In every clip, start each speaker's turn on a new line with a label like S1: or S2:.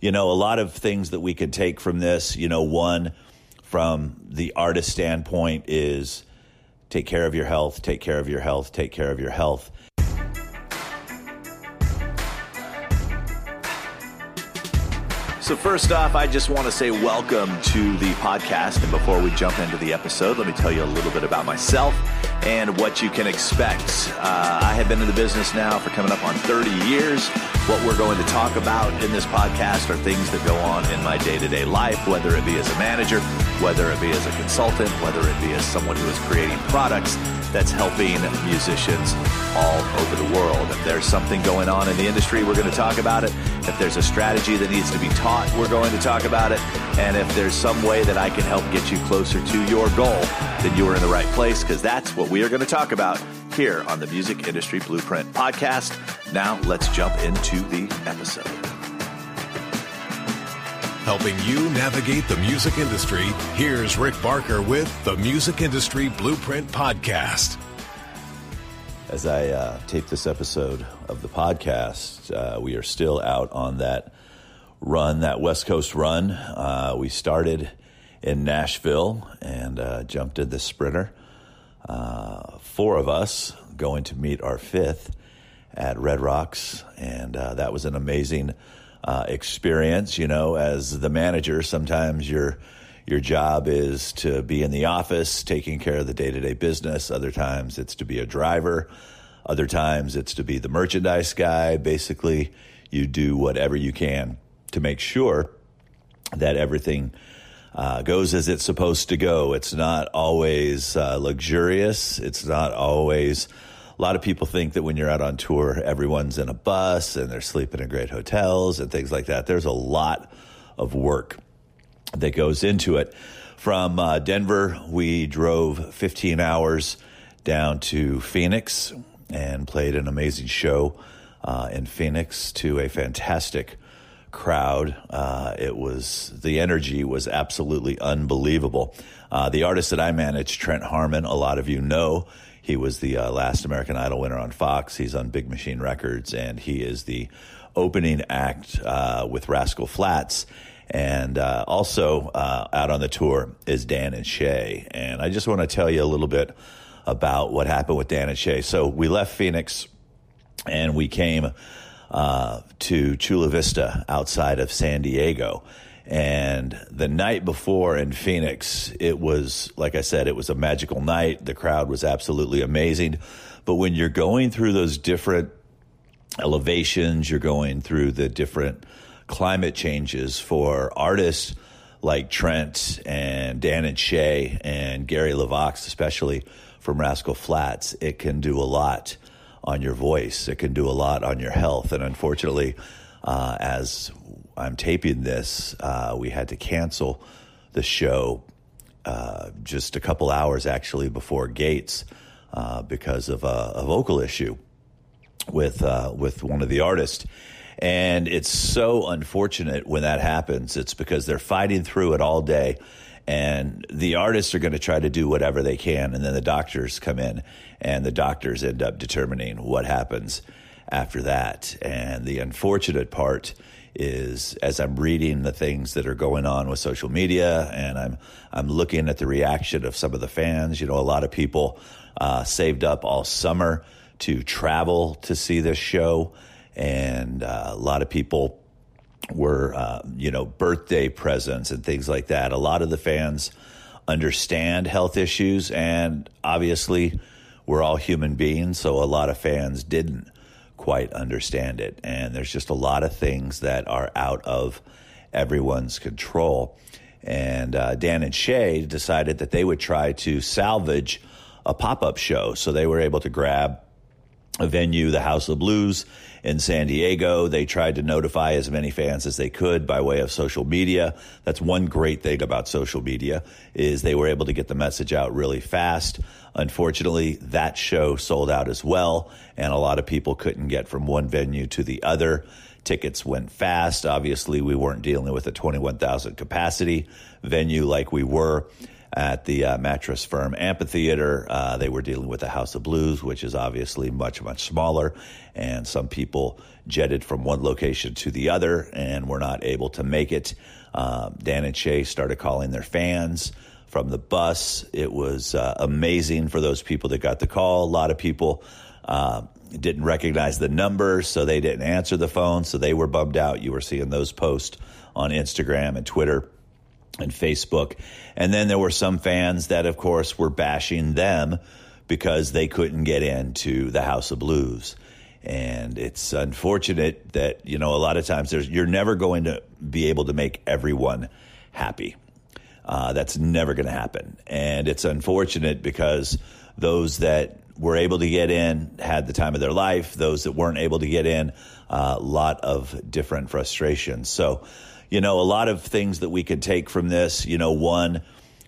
S1: you know, a lot of things that we could take from this. You know, one from the artist standpoint is take care of your health, take care of your health, take care of your health. So, first off, I just want to say welcome to the podcast. And before we jump into the episode, let me tell you a little bit about myself and what you can expect. Uh, I have been in the business now for coming up on 30 years. What we're going to talk about in this podcast are things that go on in my day to day life, whether it be as a manager, whether it be as a consultant, whether it be as someone who is creating products that's helping musicians all over the world. If there's something going on in the industry, we're going to talk about it. If there's a strategy that needs to be taught, we're going to talk about it. And if there's some way that I can help get you closer to your goal, then you are in the right place because that's what we are going to talk about here on the Music Industry Blueprint podcast. Now, let's jump into the episode.
S2: Helping you navigate the music industry, here's Rick Barker with the Music Industry Blueprint Podcast.
S1: As I uh, tape this episode of the podcast, uh, we are still out on that run, that West Coast run. Uh, we started in Nashville and uh, jumped in the sprinter. Uh, four of us going to meet our fifth at Red Rocks, and uh, that was an amazing uh, experience. You know, as the manager, sometimes your your job is to be in the office taking care of the day to day business. Other times it's to be a driver. Other times it's to be the merchandise guy. Basically, you do whatever you can to make sure that everything uh, goes as it's supposed to go. It's not always uh, luxurious. It's not always a lot of people think that when you're out on tour, everyone's in a bus and they're sleeping in great hotels and things like that. There's a lot of work that goes into it. From uh, Denver, we drove 15 hours down to Phoenix and played an amazing show uh, in Phoenix to a fantastic crowd. Uh, it was the energy was absolutely unbelievable. Uh, the artist that I manage, Trent Harmon, a lot of you know he was the uh, last American Idol winner on Fox. He's on Big Machine Records, and he is the opening act uh, with Rascal Flatts. And uh, also uh, out on the tour is Dan and Shay. And I just want to tell you a little bit about what happened with Dan and Shay. So we left Phoenix and we came uh, to Chula Vista outside of San Diego. And the night before in Phoenix, it was, like I said, it was a magical night. The crowd was absolutely amazing. But when you're going through those different elevations, you're going through the different climate changes for artists like Trent and Dan and Shay and Gary LeVox, especially from Rascal Flatts, it can do a lot on your voice. It can do a lot on your health. And unfortunately, uh, as I'm taping this, uh, we had to cancel the show uh, just a couple hours actually before Gates uh, because of a, a, vocal issue with uh, with one of the artists. And it's so unfortunate when that happens. It's because they're fighting through it all day. And the artists are going to try to do whatever they can. And then the doctors come in, and the doctors end up determining what happens after that. And the unfortunate part is as I'm reading the things that are going on with social media and I'm I'm looking at the reaction of some of the fans. You know, a lot of people uh, saved up all summer to travel to see this show, and uh, a lot of people were uh, you know birthday presents and things like that. A lot of the fans understand health issues, and obviously we're all human beings, so a lot of fans didn't quite understand it. And there's just a lot of things that are out of everyone's control. And uh, Dan and Shay decided that they would try to salvage a pop up show. So they were able to grab a venue, the House of Blues in San Diego. They tried to notify as many fans as they could by way of social media. That's one great thing about social media is they were able to get the message out really fast. Unfortunately, that show sold out as well, and a lot of people couldn't get from one venue to the other. Tickets went fast. Obviously, we weren't dealing with a 21,000 capacity venue like we were at the uh, mattress firm Amphitheater. Uh, they were dealing with the House of Blues, which is obviously much, much smaller. And some people jetted from one location to the other and were not able to make it. Um, Dan and Shay started calling their fans from the bus. It was uh, amazing for those people that got the call. A lot of people uh, didn't recognize the number, so they didn't answer the phone, so they were bummed out. You were seeing those posts on Instagram and Twitter and Facebook. And then there were some fans that, of course, were bashing them because they couldn't get into the House of Blues. And it's unfortunate that, you know, a lot of times there's, you're never going to be able to make everyone happy. Uh, that's never going to happen. And it's unfortunate because those that were able to get in had the time of their life. Those that weren't able to get in, a uh, lot of different frustrations. So, you know, a lot of things that we could take from this, you know, one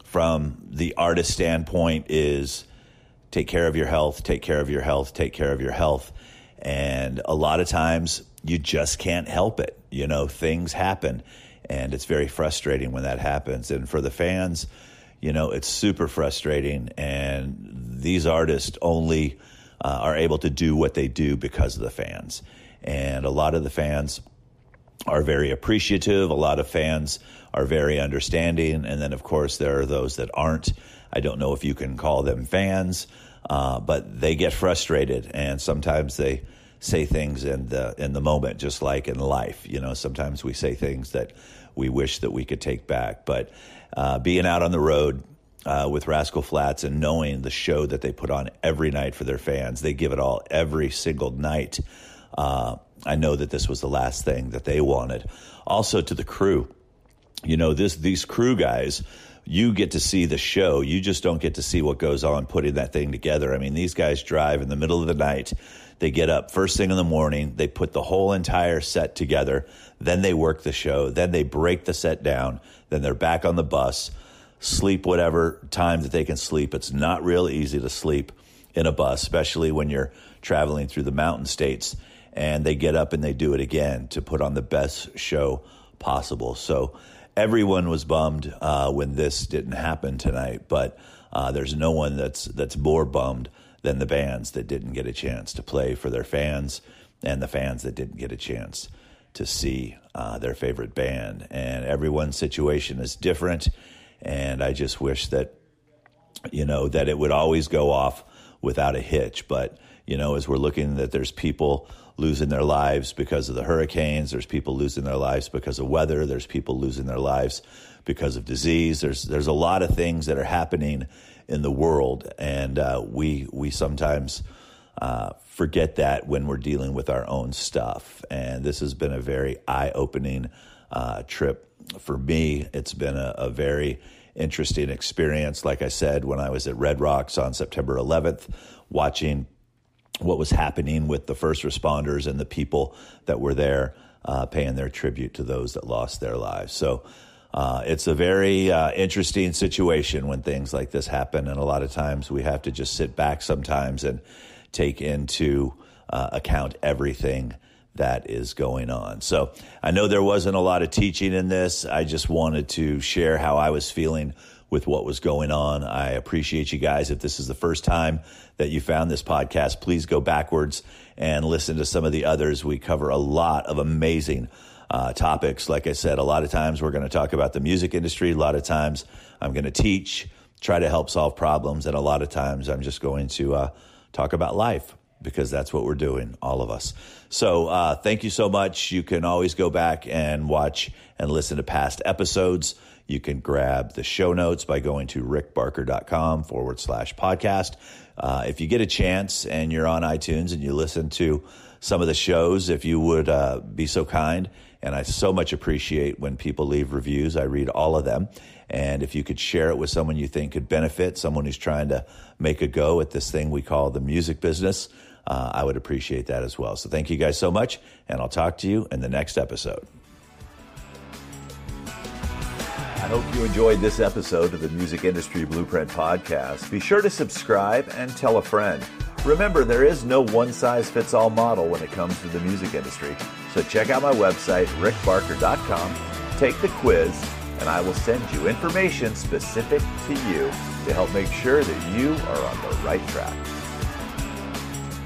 S1: from the artist standpoint is take care of your health, take care of your health, take care of your health. And a lot of times you just can't help it. You know, things happen and it's very frustrating when that happens. And for the fans, you know, it's super frustrating. And these artists only uh, are able to do what they do because of the fans. And a lot of the fans are very appreciative. A lot of fans are very understanding. And then, of course, there are those that aren't. I don't know if you can call them fans, uh, but they get frustrated. And sometimes they say things in the in the moment, just like in life. You know, sometimes we say things that we wish that we could take back. But uh, being out on the road uh, with Rascal Flatts and knowing the show that they put on every night for their fans, they give it all every single night. Uh, I know that this was the last thing that they wanted. Also to the crew, you know, this these crew guys you get to see the show. You just don't get to see what goes on putting that thing together. I mean, these guys drive in the middle of the night. They get up first thing in the morning. They put the whole entire set together. Then they work the show. Then they break the set down. Then they're back on the bus, sleep whatever time that they can sleep. It's not real easy to sleep in a bus, especially when you're traveling through the mountain states. And they get up and they do it again to put on the best show possible. So everyone was bummed uh, when this didn't happen tonight, but uh, there's no one that's that's more bummed than the bands that didn't get a chance to play for their fans and the fans that didn't get a chance to see uh, their favorite band. And everyone's situation is different. And I just wish that, you know, that it would always go off without a hitch. But, you know, as we're looking that there's people losing their lives because of the hurricanes, there's people losing their lives because of weather, there's people losing their lives because of disease. There's there's a lot of things that are happening in the world, and uh, we we sometimes uh, forget that when we're dealing with our own stuff. And this has been a very eye opening uh, trip for me. It's been a, a, very interesting experience. Like I said, when I was at Red Rocks on September 11th, watching what was happening with the first responders and the people that were there uh, paying their tribute to those that lost their lives. So, uh, it's a very uh, interesting situation when things like this happen, and a lot of times we have to just sit back sometimes and take into uh, account everything that is going on. So I know there wasn't a lot of teaching in this. I just wanted to share how I was feeling with what was going on. I appreciate you guys. If this is the first time that you found this podcast, please go backwards and listen to some of the others. We cover a lot of amazing uh, topics. Like I said, a lot of times we're going to talk about the music industry. A lot of times I'm going to teach, try to help solve problems. And a lot of times I'm just going to uh, talk about life because that's what we're doing, all of us. So, uh, thank you so much. You can always go back and watch and listen to past episodes. You can grab the show notes by going to rickbarker.com forward slash podcast. Uh, if you get a chance and you're on iTunes and you listen to some of the shows, if you would uh, be so kind, and I so much appreciate when people leave reviews, I read all of them. And if you could share it with someone you think could benefit, someone who's trying to make a go at this thing we call the music business, uh, I would appreciate that as well. So thank you guys so much, and I'll talk to you in the next episode. I hope you enjoyed this episode of the Music Industry Blueprint Podcast. Be sure to subscribe and tell a friend. Remember, there is no one size fits all model when it comes to the music industry. So check out my website, rickbarker.com, take the quiz, and I will send you information specific to you to help make sure that you are on the right track.